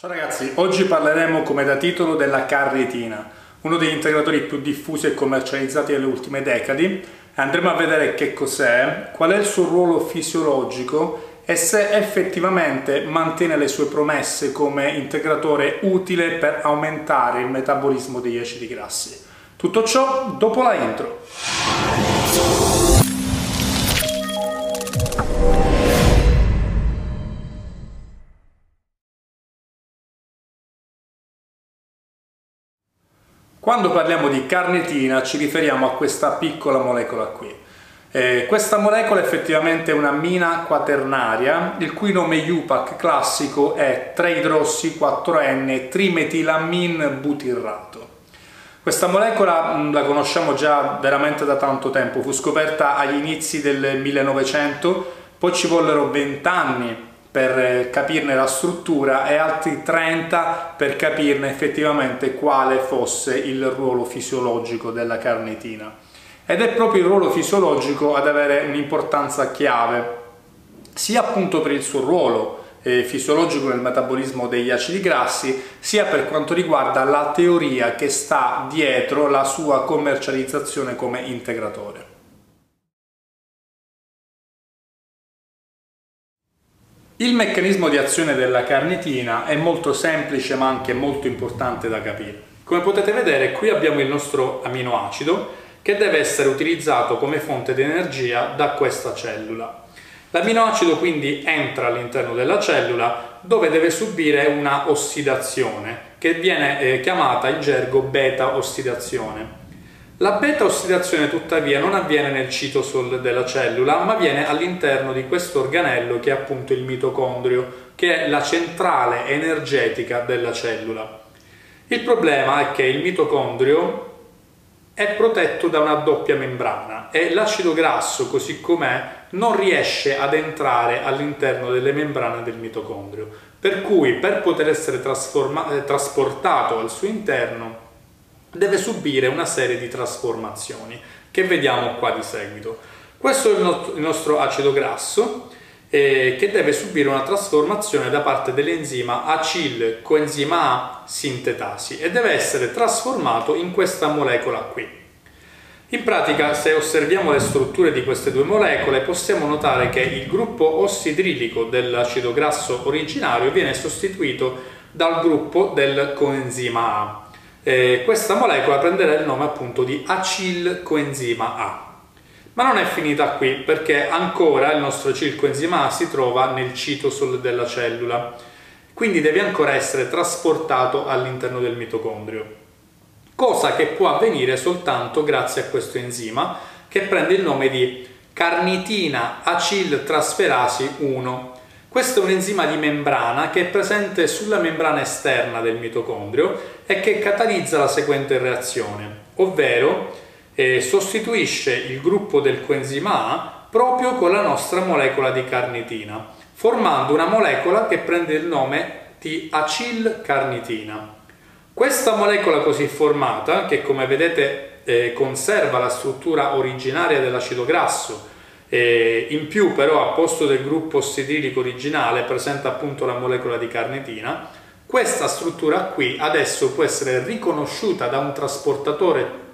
Ciao ragazzi, oggi parleremo come da titolo della carnitina, uno degli integratori più diffusi e commercializzati nelle ultime decadi andremo a vedere che cos'è, qual è il suo ruolo fisiologico e se effettivamente mantiene le sue promesse come integratore utile per aumentare il metabolismo degli acidi grassi. Tutto ciò dopo la intro. Quando parliamo di carnitina ci riferiamo a questa piccola molecola qui. Eh, questa molecola è effettivamente una mina quaternaria, il cui nome UPAC classico è 3-idrossi-4-N trimetilamin butirrato. Questa molecola mh, la conosciamo già veramente da tanto tempo, fu scoperta agli inizi del 1900, poi ci vollero 20 anni per eh, capirne la struttura e altri 30 per capirne effettivamente quale fosse il ruolo fisiologico della carnitina. Ed è proprio il ruolo fisiologico ad avere un'importanza chiave, sia appunto per il suo ruolo eh, fisiologico nel metabolismo degli acidi grassi, sia per quanto riguarda la teoria che sta dietro la sua commercializzazione come integratore. Il meccanismo di azione della carnitina è molto semplice ma anche molto importante da capire. Come potete vedere qui abbiamo il nostro aminoacido che deve essere utilizzato come fonte di energia da questa cellula. L'aminoacido quindi entra all'interno della cellula dove deve subire una ossidazione che viene eh, chiamata in gergo beta ossidazione. La beta ossidazione tuttavia non avviene nel citosol della cellula, ma avviene all'interno di questo organello che è appunto il mitocondrio, che è la centrale energetica della cellula. Il problema è che il mitocondrio è protetto da una doppia membrana e l'acido grasso così com'è non riesce ad entrare all'interno delle membrane del mitocondrio, per cui per poter essere eh, trasportato al suo interno deve subire una serie di trasformazioni che vediamo qua di seguito. Questo è il nostro acido grasso eh, che deve subire una trasformazione da parte dell'enzima acil coenzima A sintetasi e deve essere trasformato in questa molecola qui. In pratica, se osserviamo le strutture di queste due molecole, possiamo notare che il gruppo ossidrilico dell'acido grasso originario viene sostituito dal gruppo del coenzima A eh, questa molecola prenderà il nome appunto di acilcoenzima A. Ma non è finita qui perché ancora il nostro acilcoenzima A si trova nel citosol della cellula, quindi deve ancora essere trasportato all'interno del mitocondrio, cosa che può avvenire soltanto grazie a questo enzima che prende il nome di carnitina aciltrasferasi 1 questo è un enzima di membrana che è presente sulla membrana esterna del mitocondrio e che catalizza la seguente reazione, ovvero eh, sostituisce il gruppo del coenzima A proprio con la nostra molecola di carnitina, formando una molecola che prende il nome di acilcarnitina. Questa molecola così formata, che come vedete eh, conserva la struttura originaria dell'acido grasso e in più però a posto del gruppo ossidilico originale presenta appunto la molecola di carnitina, questa struttura qui adesso può essere riconosciuta da un trasportatore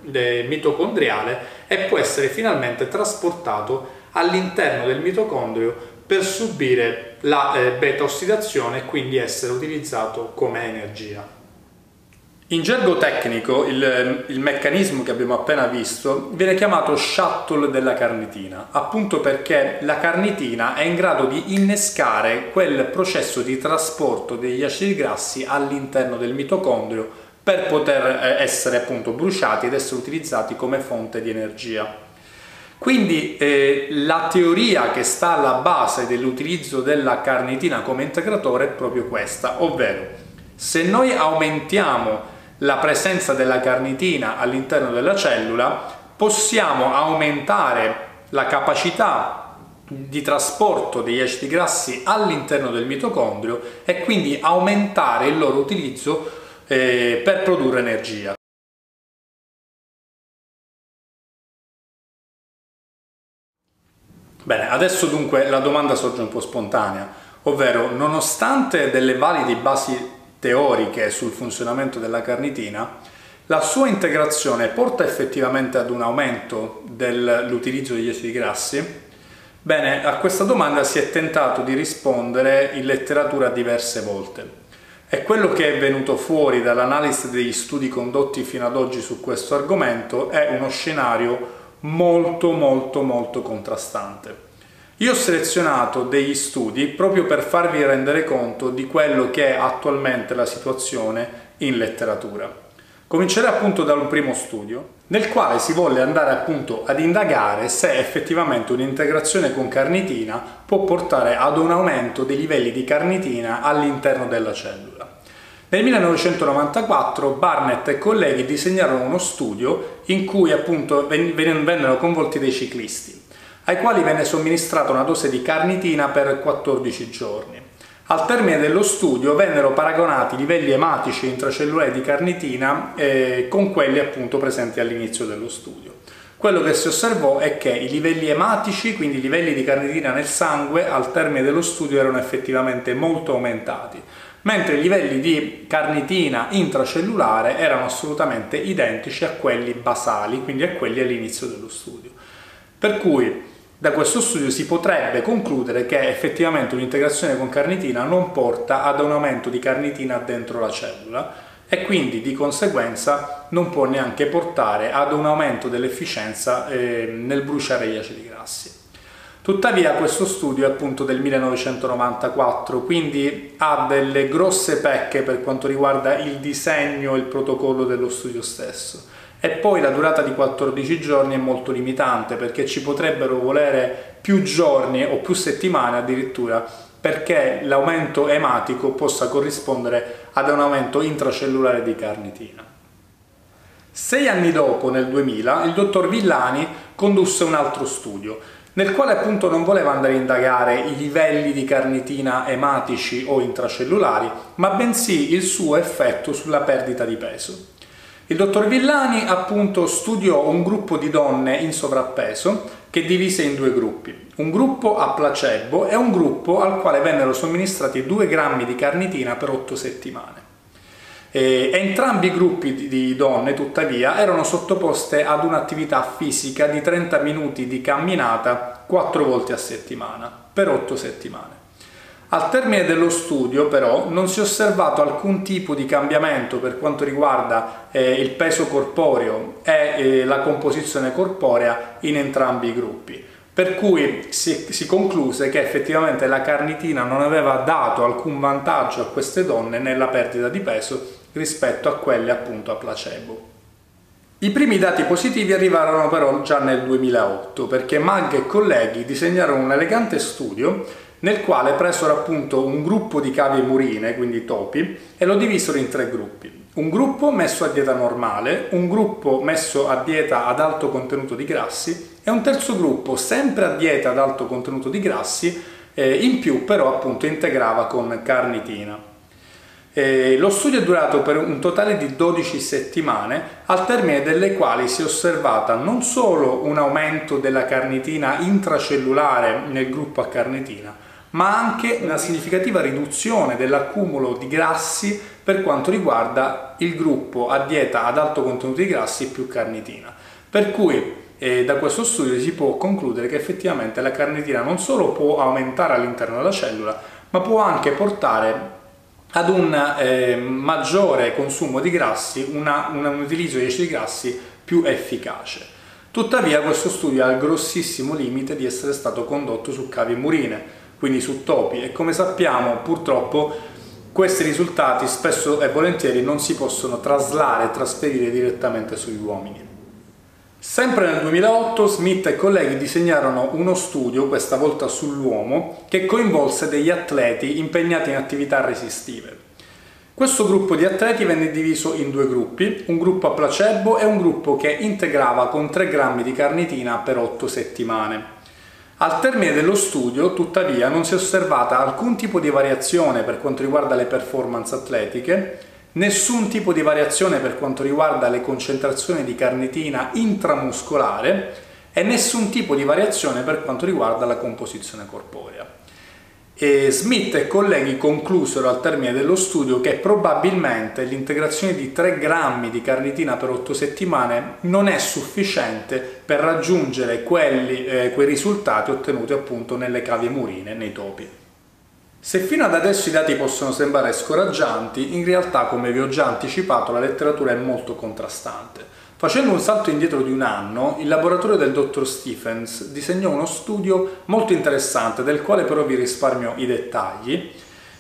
mitocondriale e può essere finalmente trasportato all'interno del mitocondrio per subire la eh, beta ossidazione e quindi essere utilizzato come energia. In gergo tecnico il, il, meccanismo che abbiamo appena visto viene chiamato shuttle della carnitina, appunto perché la carnitina è in grado di innescare quel processo di trasporto degli acidi grassi all'interno del mitocondrio per poter eh, essere appunto bruciati ed essere utilizzati come fonte di energia. Quindi eh, la teoria che sta alla base dell'utilizzo della carnitina come integratore è proprio questa, ovvero se noi aumentiamo la presenza della carnitina all'interno della cellula, possiamo aumentare la capacità di trasporto degli acidi grassi all'interno del mitocondrio e quindi aumentare il loro utilizzo eh, per produrre energia. Bene, adesso dunque la domanda sorge un po' spontanea, ovvero nonostante delle valide basi teoriche sul funzionamento della carnitina, la sua integrazione porta effettivamente ad un aumento dell'utilizzo degli acidi grassi? Bene, a questa domanda si è tentato di rispondere in letteratura diverse volte. E quello che è venuto fuori dall'analisi degli studi condotti fino ad oggi su questo argomento è uno scenario molto molto molto contrastante. Io ho selezionato degli studi proprio per farvi rendere conto di quello che è attualmente la situazione in letteratura. Comincerei appunto da un primo studio nel quale si volle andare appunto ad indagare se effettivamente un'integrazione con carnitina può portare ad un aumento dei livelli di carnitina all'interno della cellula. Nel 1994 Barnett e colleghi disegnarono uno studio in cui appunto vennero coinvolti dei ciclisti, ai quali venne somministrata una dose di carnitina per 14 giorni. Al termine dello studio vennero paragonati i livelli ematici intracellulari di carnitina eh, con quelli appunto presenti all'inizio dello studio. Quello che si osservò è che i livelli ematici, quindi i livelli di carnitina nel sangue, al termine dello studio erano effettivamente molto aumentati, mentre i livelli di carnitina intracellulare erano assolutamente identici a quelli basali, quindi a quelli all'inizio dello studio. Per cui da questo studio si potrebbe concludere che effettivamente un'integrazione con carnitina non porta ad un aumento di carnitina dentro la cellula e quindi di conseguenza non può neanche portare ad un aumento dell'efficienza eh, nel bruciare gli acidi grassi. Tuttavia questo studio è appunto del 1994, quindi ha delle grosse pecche per quanto riguarda il disegno e il protocollo dello studio stesso e poi la durata di 14 giorni è molto limitante perché ci potrebbero volere più giorni o più settimane addirittura perché l'aumento ematico possa corrispondere ad un aumento intracellulare di carnitina. Sei anni dopo, nel 2000, il dottor Villani condusse un altro studio nel quale appunto non voleva andare a indagare i livelli di carnitina ematici o intracellulari, ma bensì il suo effetto sulla perdita di peso. Il dottor Villani appunto studiò un gruppo di donne in sovrappeso che divise in due gruppi, un gruppo a placebo e un gruppo al quale vennero somministrati 2 grammi di carnitina per 8 settimane. E entrambi i gruppi di donne, tuttavia, erano sottoposte ad un'attività fisica di 30 minuti di camminata 4 volte a settimana, per 8 settimane. Al termine dello studio però non si è osservato alcun tipo di cambiamento per quanto riguarda eh, il peso corporeo e eh, la composizione corporea in entrambi i gruppi. Per cui si, si, concluse che effettivamente la carnitina non aveva dato alcun vantaggio a queste donne nella perdita di peso rispetto a quelle appunto a placebo. I primi dati positivi arrivarono però già nel 2008 perché Mag e colleghi disegnarono un elegante studio nel quale presero appunto un gruppo di cavie murine, quindi topi, e lo divisero in tre gruppi. Un gruppo messo a dieta normale, un gruppo messo a dieta ad alto contenuto di grassi e un terzo gruppo sempre a dieta ad alto contenuto di grassi, eh, in più però appunto integrava con carnitina. Eh, lo studio è durato per un totale di 12 settimane, al termine delle quali si è osservata non solo un aumento della carnitina intracellulare nel gruppo a carnitina, ma anche una significativa riduzione dell'accumulo di grassi per quanto riguarda il gruppo a dieta ad alto contenuto di grassi più carnitina. Per cui eh, da questo studio si può concludere che effettivamente la carnitina non solo può aumentare all'interno della cellula, ma può anche portare ad un eh, maggiore consumo di grassi, una, un utilizzo di acidi grassi più efficace. Tuttavia questo studio ha il grossissimo limite di essere stato condotto su cavie murine, quindi su topi e come sappiamo purtroppo questi risultati spesso e volentieri non si possono traslare e trasferire direttamente sugli uomini. Sempre nel 2008 Smith e colleghi disegnarono uno studio, questa volta sull'uomo, che coinvolse degli atleti impegnati in attività resistive. Questo gruppo di atleti venne diviso in due gruppi, un gruppo a placebo e un gruppo che integrava con 3 grammi di carnitina per 8 settimane. Al termine dello studio, tuttavia, non si è osservata alcun tipo di variazione per quanto riguarda le performance atletiche, nessun tipo di variazione per quanto riguarda le concentrazioni di carnitina intramuscolare e nessun tipo di variazione per quanto riguarda la composizione corporea. E Smith e colleghi conclusero al termine dello studio che probabilmente l'integrazione di 3 grammi di carnitina per 8 settimane non è sufficiente per raggiungere quelli, eh, quei risultati ottenuti appunto nelle cavie murine, nei topi. Se fino ad adesso i dati possono sembrare scoraggianti, in realtà come vi ho già anticipato la letteratura è molto contrastante. Facendo un salto indietro di un anno, il laboratorio del dottor Stephens disegnò uno studio molto interessante, del quale però vi risparmio i dettagli.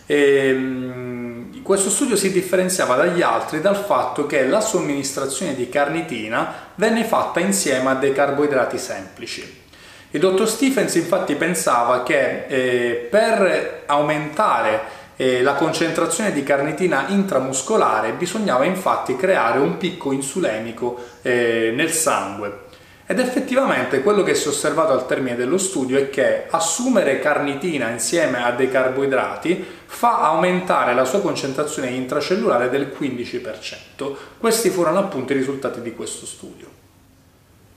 E, ehm, questo studio si differenziava dagli altri dal fatto che la somministrazione di carnitina venne fatta insieme a dei carboidrati semplici. Il dottor Stephens infatti pensava che eh, per aumentare eh, la concentrazione di carnitina intramuscolare bisognava infatti creare un picco insulemico eh, nel sangue. Ed effettivamente quello che si è osservato al termine dello studio è che assumere carnitina insieme a dei carboidrati fa aumentare la sua concentrazione intracellulare del 15%. Questi furono appunto i risultati di questo studio.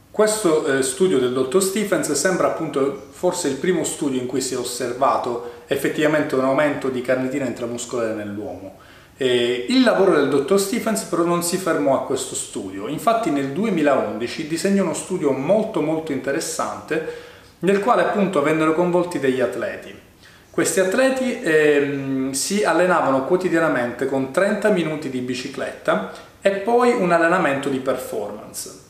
Questo eh, studio del dottor Stephens sembra appunto forse il primo studio in cui si è osservato effettivamente un aumento di carnitina intramuscolare nell'uomo. il lavoro del dottor Stephens però non si fermò a questo studio, infatti nel 2011 disegnò uno studio molto molto interessante nel quale appunto vennero coinvolti degli atleti. Questi atleti ehm, si allenavano quotidianamente con 30 minuti di bicicletta e poi un allenamento di performance.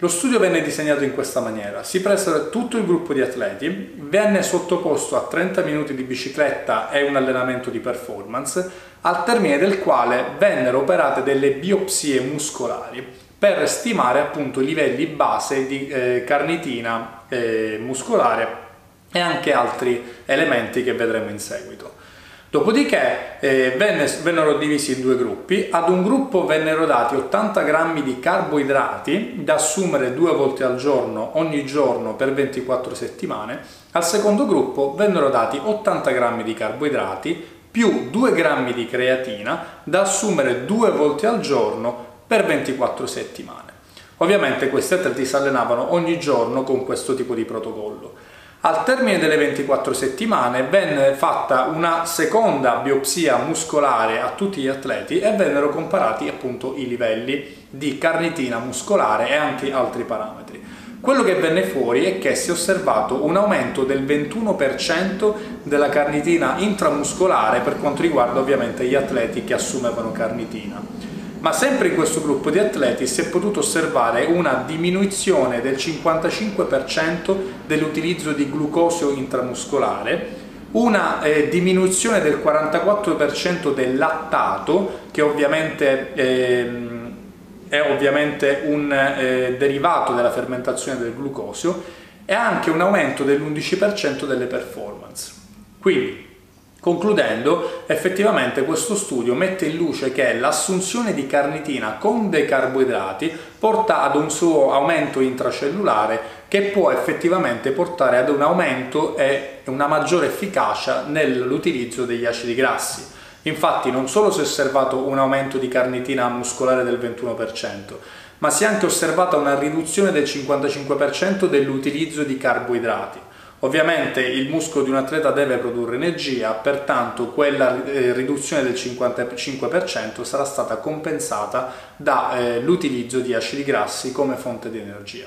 Lo studio venne disegnato in questa maniera. Si presero tutto il gruppo di atleti, venne sottoposto a 30 minuti di bicicletta e un allenamento di performance, al termine del quale vennero operate delle biopsie muscolari per stimare appunto i livelli base di eh, carnitina eh, muscolare e anche altri elementi che vedremo in seguito. Dopodiché eh, venne, vennero divisi in due gruppi, ad un gruppo vennero dati 80 grammi di carboidrati da assumere due volte al giorno ogni giorno per 24 settimane, al secondo gruppo vennero dati 80 grammi di carboidrati più 2 grammi di creatina da assumere due volte al giorno per 24 settimane. Ovviamente questi atleti si allenavano ogni giorno con questo tipo di protocollo. Al termine delle 24 settimane venne fatta una seconda biopsia muscolare a tutti gli atleti e vennero comparati appunto i livelli di carnitina muscolare e anche altri parametri. Quello che venne fuori è che si è osservato un aumento del 21% della carnitina intramuscolare per quanto riguarda ovviamente gli atleti che assumevano carnitina ma sempre in questo gruppo di atleti si è potuto osservare una diminuzione del 55% dell'utilizzo di glucosio intramuscolare, una eh, diminuzione del 44% del lattato, che ovviamente eh, è ovviamente un eh, derivato della fermentazione del glucosio, e anche un aumento dell'11% delle performance. Quindi, Concludendo, effettivamente questo studio mette in luce che l'assunzione di carnitina con dei carboidrati porta ad un suo aumento intracellulare che può effettivamente portare ad un aumento e una maggiore efficacia nell'utilizzo degli acidi grassi. Infatti non solo si è osservato un aumento di carnitina muscolare del 21%, ma si è anche osservata una riduzione del 55% dell'utilizzo di carboidrati. Ovviamente il muscolo di un atleta deve produrre energia, pertanto quella eh, riduzione del 55% sarà stata compensata dall'utilizzo eh, di acidi grassi come fonte di energia.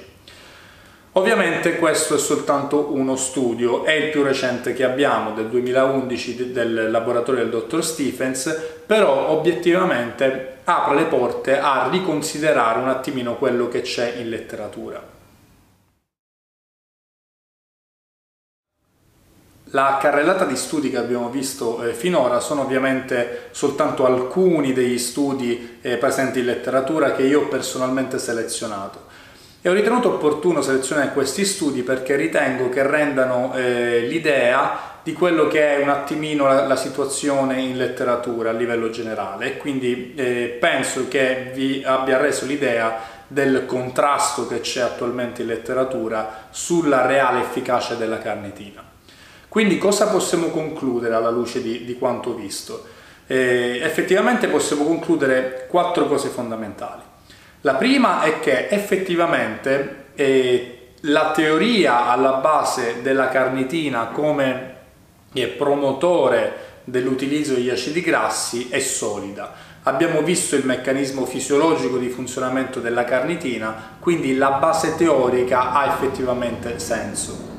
Ovviamente questo è soltanto uno studio, è il più recente che abbiamo del 2011 del laboratorio del dottor Stephens, però obiettivamente apre le porte a riconsiderare un attimino quello che c'è in letteratura. La carrellata di studi che abbiamo visto eh, finora sono ovviamente soltanto alcuni degli studi eh, presenti in letteratura che io ho personalmente selezionato. E ho ritenuto opportuno selezionare questi studi perché ritengo che rendano eh, l'idea di quello che è un attimino la, la, situazione in letteratura a livello generale e quindi eh, penso che vi abbia reso l'idea del contrasto che c'è attualmente in letteratura sulla reale efficacia della carnitina. Quindi cosa possiamo concludere alla luce di, di quanto visto? Eh, effettivamente possiamo concludere quattro cose fondamentali. La prima è che effettivamente eh, la teoria alla base della carnitina come e promotore dell'utilizzo degli acidi grassi è solida. Abbiamo visto il meccanismo fisiologico di funzionamento della carnitina, quindi la base teorica ha effettivamente senso.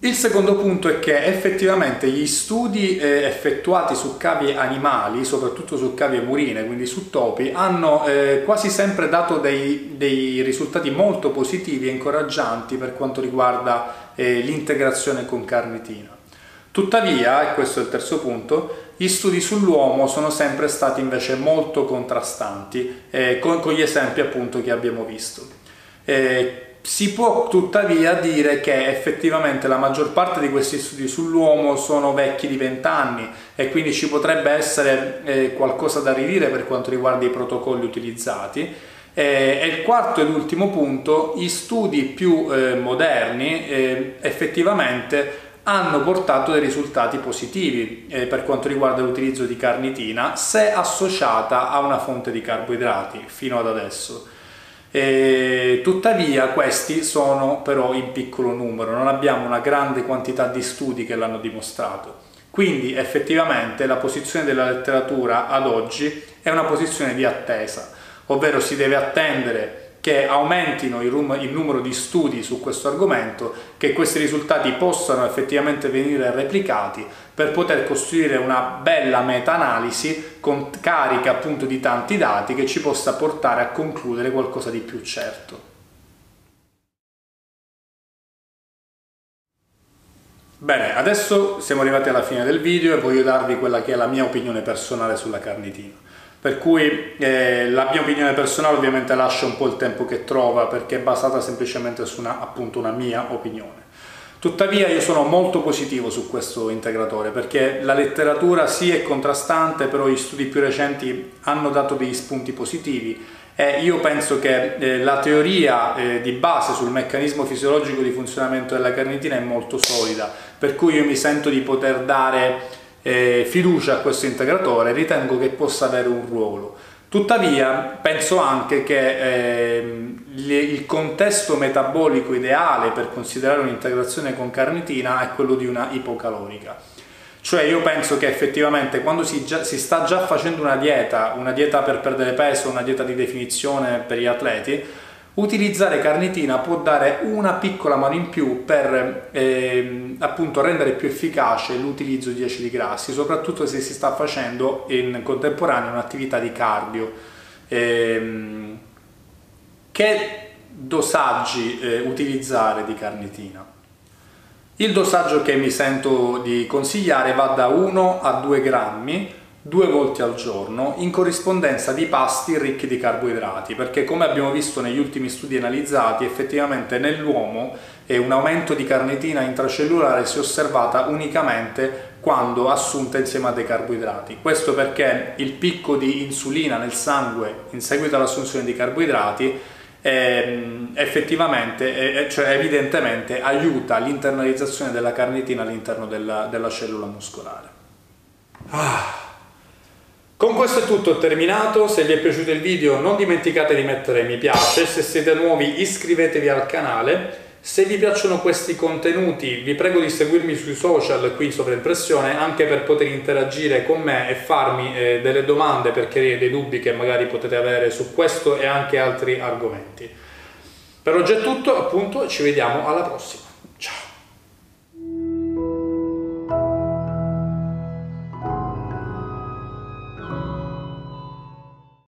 Il secondo punto è che effettivamente gli studi eh, effettuati su cavie animali, soprattutto su cavie murine, quindi su topi, hanno eh, quasi sempre dato dei, dei, risultati molto positivi e incoraggianti per quanto riguarda eh, l'integrazione con carnitina. Tuttavia, e questo è il terzo punto, gli studi sull'uomo sono sempre stati invece molto contrastanti, con, gli esempi appunto che abbiamo visto. Si può tuttavia dire che effettivamente la maggior parte di questi studi sull'uomo sono vecchi di 20 anni e quindi ci potrebbe essere eh, qualcosa da ridire per quanto riguarda i protocolli utilizzati. Eh, e il quarto ed ultimo punto, gli studi più eh, moderni eh, effettivamente hanno portato dei risultati positivi eh, per quanto riguarda l'utilizzo di carnitina se associata a una fonte di carboidrati fino ad adesso. E, tuttavia questi sono però in piccolo numero, non abbiamo una grande quantità di studi che l'hanno dimostrato. Quindi effettivamente la posizione della letteratura ad oggi è una posizione di attesa, ovvero si deve attendere che aumentino il, il, numero di studi su questo argomento, che questi risultati possano effettivamente venire replicati per poter costruire una bella meta-analisi con carica appunto di tanti dati che ci possa portare a concludere qualcosa di più certo. Bene, adesso siamo arrivati alla fine del video e voglio darvi quella che è la mia opinione personale sulla carnitina per cui eh, la mia opinione personale ovviamente lascia un po' il tempo che trova perché è basata semplicemente su una, appunto, una mia opinione. Tuttavia io sono molto positivo su questo integratore perché la letteratura sì è contrastante, però gli studi più recenti hanno dato degli spunti positivi e io penso che eh, la teoria eh, di base sul meccanismo fisiologico di funzionamento della carnitina è molto solida, per cui io mi sento di poter dare eh, fiducia a questo integratore, ritengo che possa avere un ruolo. Tuttavia penso anche che eh, il contesto metabolico ideale per considerare un'integrazione con carnitina è quello di una ipocalorica. Cioè io penso che effettivamente quando si, già, si, sta già facendo una dieta, una dieta per perdere peso, una dieta di definizione per gli atleti, utilizzare carnitina può dare una piccola mano in più per eh, appunto rendere più efficace l'utilizzo di acidi grassi, soprattutto se si sta facendo in contemporanea un'attività di cardio. Eh, che dosaggi eh, utilizzare di carnitina? Il dosaggio che mi sento di consigliare va da 1 a 2 grammi due volte al giorno in corrispondenza di pasti ricchi di carboidrati perché come abbiamo visto negli ultimi studi analizzati effettivamente nell'uomo un aumento di carnitina intracellulare si è osservata unicamente quando assunta insieme a dei carboidrati questo perché il picco di insulina nel sangue in seguito all'assunzione di carboidrati eh, effettivamente, cioè evidentemente aiuta l'internalizzazione della carnitina all'interno della, della cellula muscolare. Ah. Con questo è tutto terminato, se vi è piaciuto il video non dimenticate di mettere mi piace, se siete nuovi iscrivetevi al canale, se vi piacciono questi contenuti vi prego di seguirmi sui social qui in sovraimpressione anche per poter interagire con me e farmi eh, delle domande per chiarire dei dubbi che magari potete avere su questo e anche altri argomenti. Per oggi è tutto, appunto, ci vediamo alla prossima.